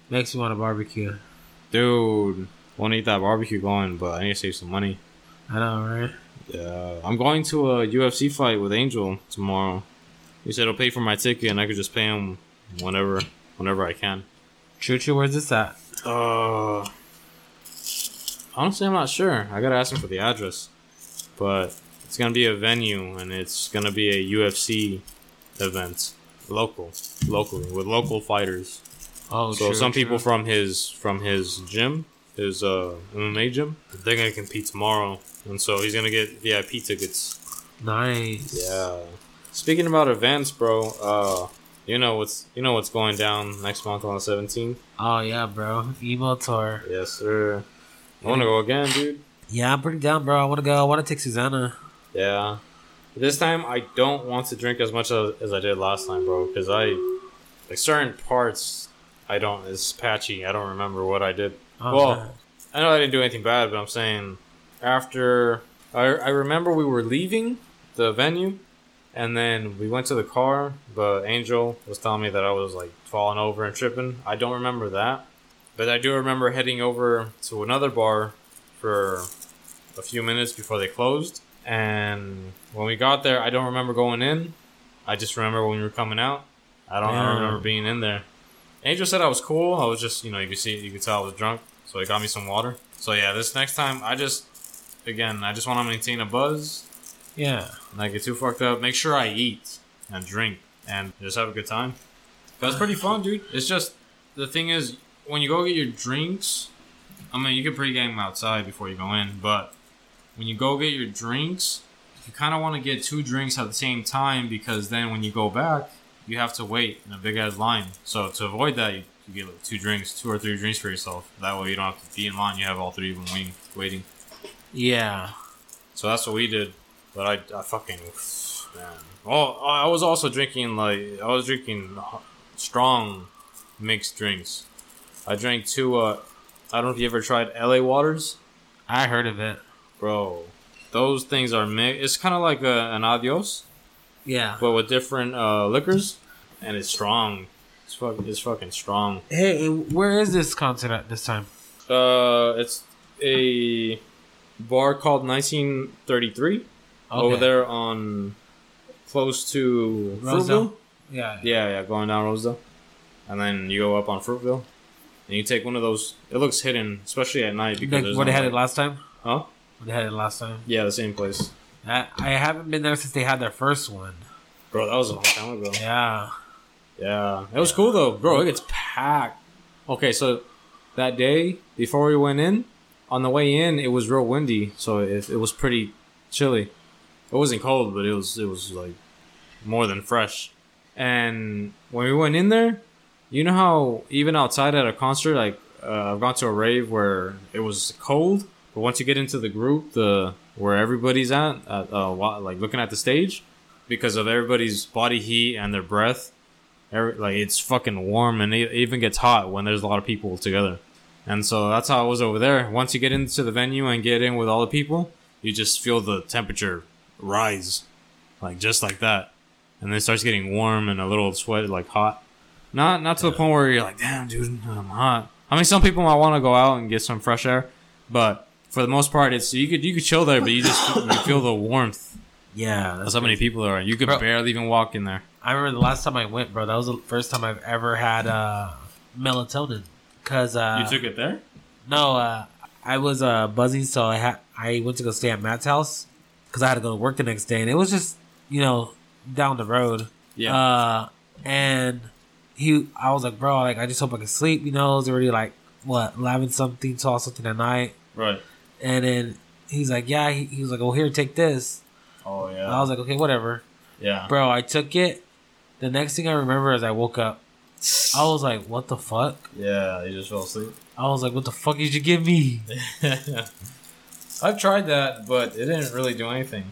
Makes me want to barbecue. Dude, want to eat that barbecue going, but I need to save some money. I know, right? Yeah, I'm going to a UFC fight with Angel tomorrow. He said he'll pay for my ticket, and I could just pay him whenever, whenever I can. Choo choo, where's this at? Uh, honestly, I'm not sure. I gotta ask him for the address, but it's gonna be a venue, and it's gonna be a UFC event, local, locally with local fighters. Oh, so true, some true. people from his from his gym, his uh MMA gym, they're gonna compete tomorrow, and so he's gonna get VIP tickets. Nice. Yeah. Speaking about events, bro, uh, you know what's you know what's going down next month on the seventeenth. Oh, yeah, bro. Emo tour. Yes, sir. I want to go again, dude. Yeah, I'm pretty down, bro. I want to go. I want to take Susanna. Yeah. This time I don't want to drink as much as, as I did last time, bro, because I like certain parts I don't. It's patchy. I don't remember what I did. Oh, well, man. I know I didn't do anything bad, but I'm saying after I I remember we were leaving the venue, and then we went to the car. But Angel was telling me that I was like falling over and tripping. I don't remember that, but I do remember heading over to another bar for a few minutes before they closed. And when we got there, I don't remember going in. I just remember when we were coming out. I don't, I don't remember being in there. Angel said I was cool. I was just, you know, you could see, you could tell I was drunk. So he got me some water. So yeah, this next time, I just, again, I just want to maintain a buzz, yeah. i get too fucked up. Make sure I eat and drink and just have a good time. That's pretty fun, dude. It's just the thing is when you go get your drinks. I mean, you can pregame outside before you go in, but when you go get your drinks, you kind of want to get two drinks at the same time because then when you go back, you have to wait in a big ass line. So to avoid that, you, you get like two drinks, two or three drinks for yourself. That way you don't have to be in line. You have all three of them waiting. Yeah. So that's what we did. But I, I fucking man. Oh, I was also drinking like I was drinking strong mixed drinks. I drank two. Uh, I don't know if you ever tried LA Waters, I heard of it. bro. Those things are mixed. It's kind of like a, an Adios, Yeah. but with different uh, liquors, and it's strong. It's fucking. It's fucking strong. Hey, where is this concert at this time? Uh, it's a bar called 1933 over there on close to Rosedale? Fruitvale. Yeah. Yeah, yeah, going down Rosedale, and then you go up on Fruitvale, and you take one of those. It looks hidden, especially at night because Like what they had it last time? Huh? What they had it last time? Yeah, the same place, I, I haven't been there since they had their first one. bro. That was a long time ago. Yeah. Yeah, it was cool though, bro. It gets packed. Okay, so that day before we went in, on the way in, it was real windy, so it, it was pretty chilly. It wasn't cold, but it was it was like more than fresh. And when we went in there, you know how even outside at a concert, like uh, I've gone to a rave where it was cold, but once you get into the group, the where everybody's at, at uh, like looking at the stage, because of everybody's body heat and their breath, every, like it's fucking warm and it even gets hot when there's a lot of people together. And so that's how it was over there. Once you get into the venue and get in with all the people, you just feel the temperature rise, like just like that, and then it starts getting warm and a little sweat, like hot. Not not to the point where you're like, damn, dude, I'm hot. I mean, some people might want to go out and get some fresh air, but for the most part, it's you could you could chill there, but you just you feel the warmth. Yeah, That's how many people there are. You could Bro. barely even walk in there. I remember the last time I went, bro. That was the first time I've ever had uh, melatonin. Cause uh, you took it there? no, uh, I was uh, buzzing, so I had I went to go stay at Matt's house because I had to go to work the next day, and it was just you know down the road. Yeah. Uh, and he, I was like, bro, like I just hope I can sleep. You know, it was already like what eleven something, twelve something at night, right. and then he's like, yeah, he, he was like, oh here, take this. Oh And yeah. I was like, okay, whatever, yeah. bro. I took it. The next thing I remember is I woke up. I was like, what the fuck? Yeah. You just fell asleep. I was like, what the fuck did you give me? I've tried that, but it didn't really do anything.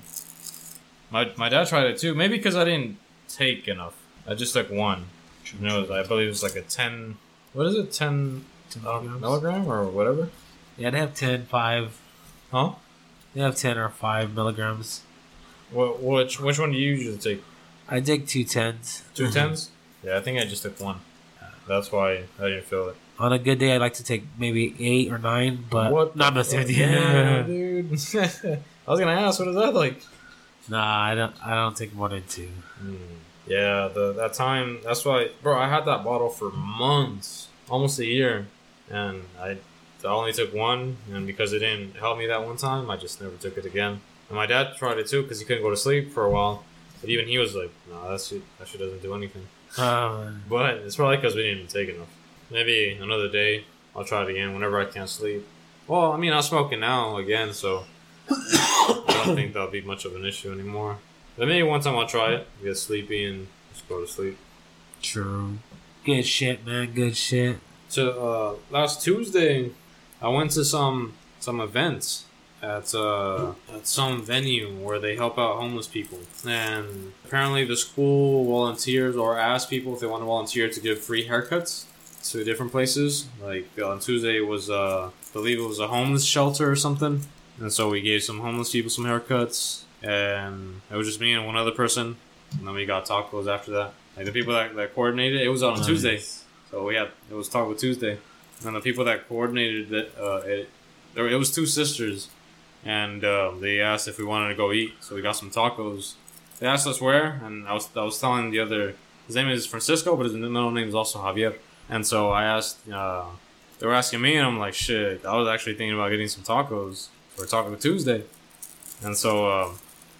My my dad tried it too. Maybe because I didn't take enough. I just took one. You know, I believe it was like a ten. What is it? Ten milligrams? milligram or whatever. Yeah, they have 10, 5. Huh? They have 10 or 5 milligrams. What? Which which one do you usually take? I take two tens. Two tens? Yeah, I think I just took one. That's why I didn't feel it. On a good day, I like to take maybe 8 or 9, but what? not necessarily. messing with fuck? you. Yeah, dude. I was gonna ask, what is that like? Nah, I don't. I don't take more than two. Hmm. Yeah, the that time. That's why, bro. I had that bottle for months, almost a year, and I, I only took one, and because it didn't help me that one time, I just never took it again. And my dad tried it too because he couldn't go to sleep for a while, but even he was like, "No, that shit, that shit doesn't do anything." Uh, But it's probably because we didn't take enough. Maybe another day I'll try it again whenever I can't sleep. Well, I mean, I'm smoking now again, so I don't think that'll be much of an issue anymore. But maybe one time I'll try it, get sleepy, and just go to sleep. true. Good shit, man. Good shit. So uh, last Tuesday, I went to some some events at uh, at some venue where they help out homeless people, and apparently the school volunteers or asked people if they want to volunteer to give free haircuts to different places. Like on Tuesday was uh, I believe it was a homeless shelter or something, and so we gave some homeless people some haircuts, and it was just me and one other person, and then we got tacos after that. Like the people that, that coordinated, it was on a Tuesday. So we had it was Taco Tuesday, and the people that coordinated it, uh, it, there it was two sisters, and uh, they asked if we wanted to go eat. So we got some tacos. They asked us where, and I was I was telling the other his name is Francisco, but his middle name is also Javier. And so I asked, uh, they were asking me, and I'm like, shit, I was actually thinking about getting some tacos for Taco Tuesday. And so uh,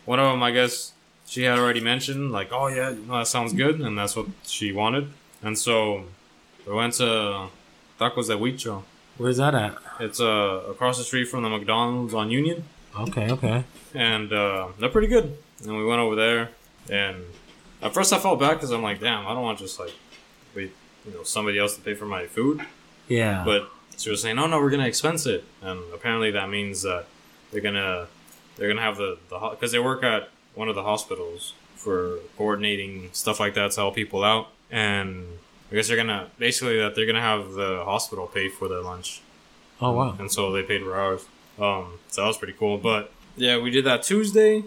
one of them, I guess, she had already mentioned, like, oh yeah, that sounds good, and that's what she wanted. And so we went to Tacos de Huicho. Where's that at? It's uh, across the street from the McDonald's on Union, Okay, okay. and uh, they're pretty good. And we went over there, and at first I felt bad because I'm like, damn, I don't want just like wait, you know, somebody else to pay for my food. Yeah. But she was saying, "Oh no, we're gonna expense it," and apparently that means that they're gonna they're gonna have the the because they work at one of the hospitals for coordinating stuff like that to help people out, and I guess they're gonna basically that they're gonna have the hospital pay for their lunch, oh wow. and so they paid for ours. Um, so that was pretty cool. But yeah, we did that Tuesday,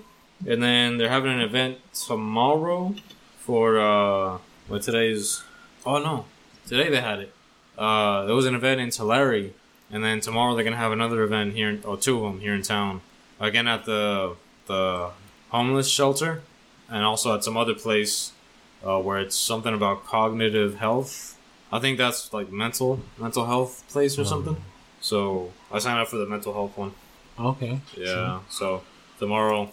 and then they're having an event tomorrow for uh, what today's. Oh no, today they had it. Uh, there was an event in Tulare, and then tomorrow they're gonna have another event here, or two of them here in town. Again at the the homeless shelter, and also at some other place uh, where it's something about cognitive health. I think that's like mental mental health place or something. So I signed up for the mental health one. Okay. Yeah. So tomorrow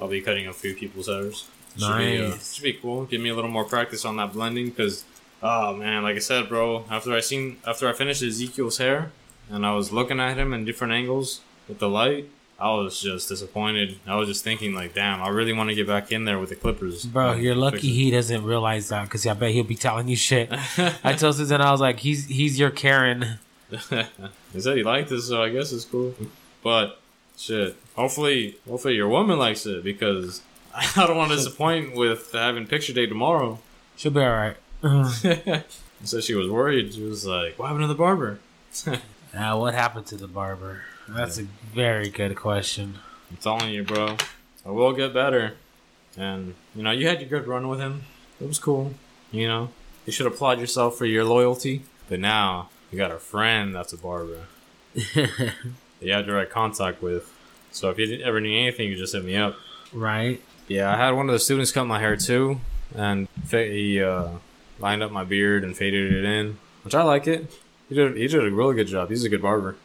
I'll be cutting a few people's hairs. Should be, uh, Nice. should be cool. Give me a little more practice on that blending because, oh man, like I said, bro. After I seen after I finished Ezekiel's hair and I was looking at him in different angles with the light, I was just disappointed. I was just thinking like, damn, I really want to get back in there with the clippers. Bro, you're lucky he doesn't realize that because I bet he'll be telling you shit. I told Susan, I was like, he's he's your Karen. he said he liked it, so I guess it's cool. But shit, hopefully, hopefully your woman likes it because I don't want to disappoint with having picture day tomorrow. She'll be all right. She said she was worried. She was like, "What happened to the barber?" Now, what happened to the barber? That's a very good question. I'm telling you, bro, I will get better. And you know, you had your good run with him. It was cool. You know, you should applaud yourself for your loyalty. But now you got a friend that's a barber. that you have direct contact with. So if you ever need anything, you just hit me up. Right. Yeah, I had one of the students cut my hair too, and he uh, lined up my beard and faded it in, which I like it. He did he did a really good job. He's a good barber.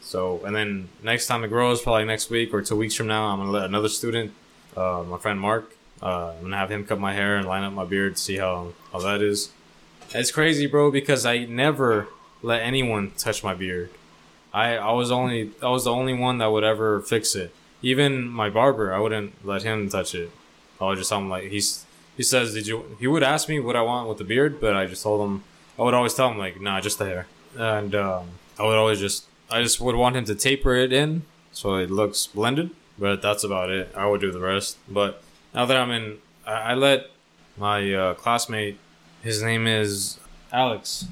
So and then next time it grows, probably next week or two weeks from now, I'm gonna let another student, uh, my friend Mark, uh, I'm gonna have him cut my hair and line up my beard, see how how that is. It's crazy, bro, because I never let anyone touch my beard. I I was only I was the only one that would ever fix it. Even my barber, I wouldn't let him touch it. I would just tell him like he's he says, "Did you?" He would ask me what I want with the beard, but I just told him I would always tell him like, "Nah, just the hair." And um, I would always just I just would want him to taper it in so it looks blended, but that's about it. I would do the rest. But now that I'm in, I, I let my uh, classmate. His name is Alex,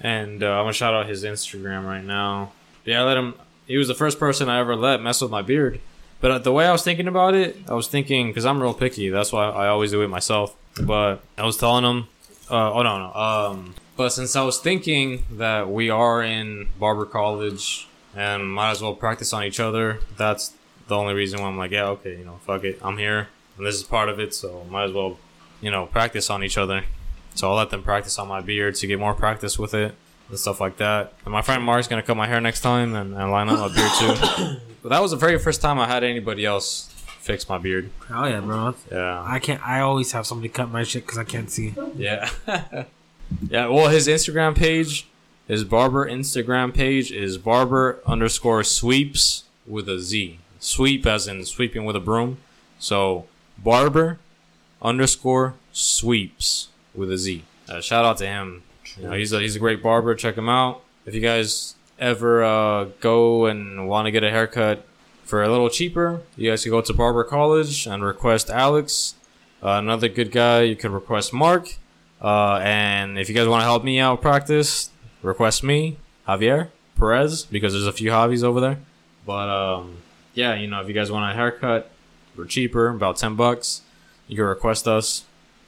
and uh, I'm gonna shout out his Instagram right now. Yeah, I let him. He was the first person I ever let mess with my beard. But uh, the way I was thinking about it, I was thinking because I'm real picky. That's why I always do it myself. But I was telling him, uh, oh no no. Um, but since I was thinking that we are in barber college and might as well practice on each other, that's the only reason why I'm like, yeah, okay, you know, fuck it, I'm here and this is part of it, so might as well, you know, practice on each other. So I'll let them practice on my beard to get more practice with it and stuff like that. And my friend Mark's gonna cut my hair next time and, and line up my beard too. but that was the very first time I had anybody else fix my beard. Oh yeah, bro. Yeah. I can't. I always have somebody cut my shit because I can't see. Yeah. yeah. Well, his Instagram page, his barber Instagram page is barber underscore sweeps with a Z. Sweep as in sweeping with a broom. So barber underscore sweeps with a Z. Uh, shout out to him. You know, he's a, he's a great barber. Check him out. If you guys ever uh, go and want to get a haircut for a little cheaper, you guys can go to Barber College and request Alex. Uh, another good guy, you can request Mark. Uh, and if you guys want to help me out practice, request me, Javier Perez, because there's a few hobbies over there. But um, yeah, you know, if you guys want a haircut for cheaper, about ten bucks, you can request us.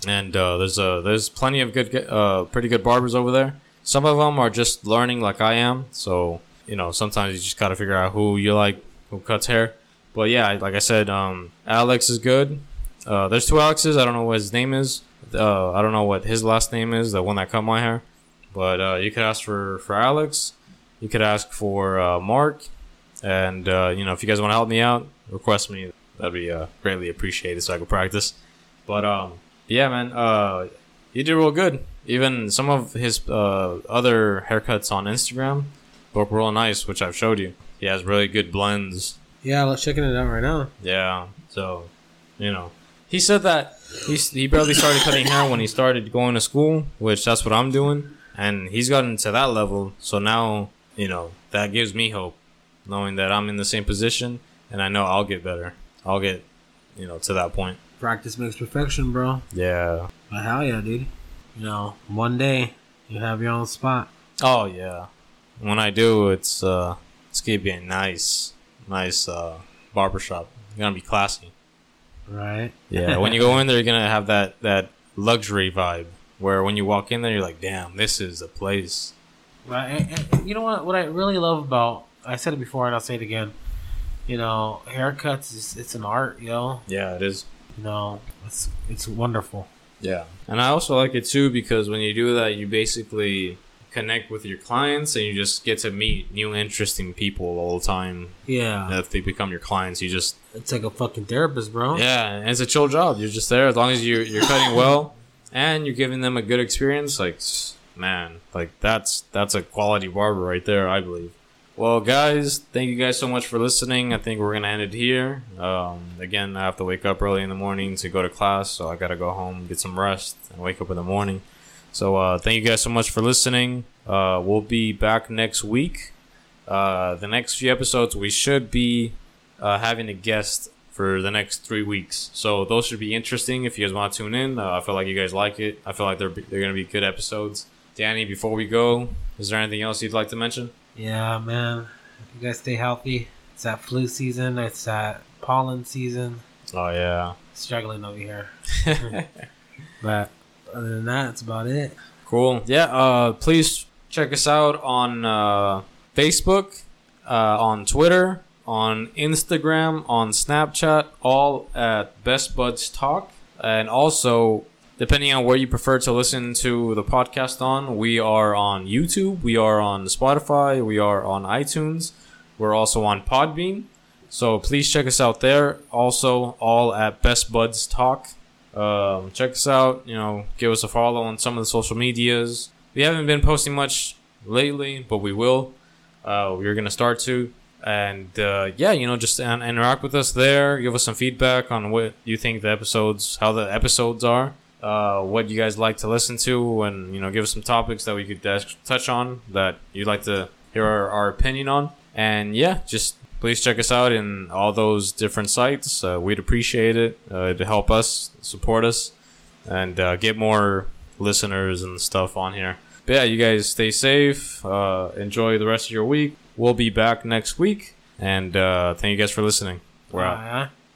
And uh, there's uh, there's plenty of good, uh, pretty good barbers over there. Some of them are just learning, like I am. So you know, sometimes you just gotta figure out who you like, who cuts hair. But yeah, like I said, um, Alex is good. Uh, there's two Alexes. I don't know what his name is. Uh, I don't know what his last name is. The one that cut my hair. But uh, you could ask for for Alex. You could ask for uh, Mark. And uh, you know, if you guys want to help me out, request me. That'd be uh, greatly appreciated, so I could practice. But um, yeah, man, uh, he did real good. Even some of his uh, other haircuts on Instagram look real nice, which I've showed you. He has really good blends. Yeah, let's checking it out right now. Yeah, so you know, he said that he he barely started cutting hair when he started going to school, which that's what I'm doing, and he's gotten to that level. So now you know that gives me hope, knowing that I'm in the same position, and I know I'll get better. I'll get you know to that point. Practice makes perfection, bro. Yeah. But hell yeah, dude. You know, one day you have your own spot. Oh yeah. When I do, it's uh, it's gonna be a nice, nice uh, barbershop. It's gonna be classy. Right. Yeah, when you go in there, you're gonna have that that luxury vibe where when you walk in there, you're like, "Damn, this is the place." Right. And, and you know what? What I really love about I said it before and I'll say it again. You know, haircuts is it's an art, you know. Yeah, it is. You know, it's it's wonderful. Yeah, and I also like it too because when you do that, you basically connect with your clients and you just get to meet new, interesting people all the time. Yeah. If they become your clients, you just It's like a fucking therapist, bro. Yeah, and it's a chill job. You're just there as long as you're you're cutting well and you're giving them a good experience. Like, man, like that's that's a quality barber right there, I believe. Well, guys, thank you guys so much for listening. I think we're gonna end it here. Um, again, I have to wake up early in the morning to go to class, so I gotta go home, get some rest, and wake up in the morning. So, uh, thank you guys so much for listening. Uh, we'll be back next week. Uh, the next few episodes, we should be uh, having a guest for the next three weeks. So those should be interesting if you guys want to tune in. Uh, I feel like you guys like it. I feel like they're they're gonna be good episodes. Danny, before we go, is there anything else you'd like to mention? Yeah, man. You guys stay healthy. It's that flu season. It's that pollen season. Oh yeah, Struggling over here. But other than that, it's about it. cool. Yeah. Uh, please check us out on uh, Facebook uh, on Twitter, on Instagram, on Snapchat, all at Best Buds Talk. And also, depending on where you prefer to listen to the podcast on, we are on YouTube, we are on Spotify, we are on iTunes, we're also on Podbean. So please check us out there. Also, all at Best Buds Talk. Um, check us out. You know, give us a follow on some of the social medias. We haven't been posting much lately, but we will. Uh, we're gonna start to, and uh, yeah, you know, just an- interact with us there. Give us some feedback on what you think the episodes, how the episodes are, uh, what you guys like to listen to, and you know, give us some topics that we could touch on that you'd like to hear our, our opinion on. And yeah, just please check us out in all those different sites. Uh, we'd appreciate it uh, to help us support us and uh, get more listeners and stuff on here. But yeah, you guys stay safe. Uh, enjoy the rest of your week. We'll be back next week. And uh, thank you guys for listening. We're out. Uh,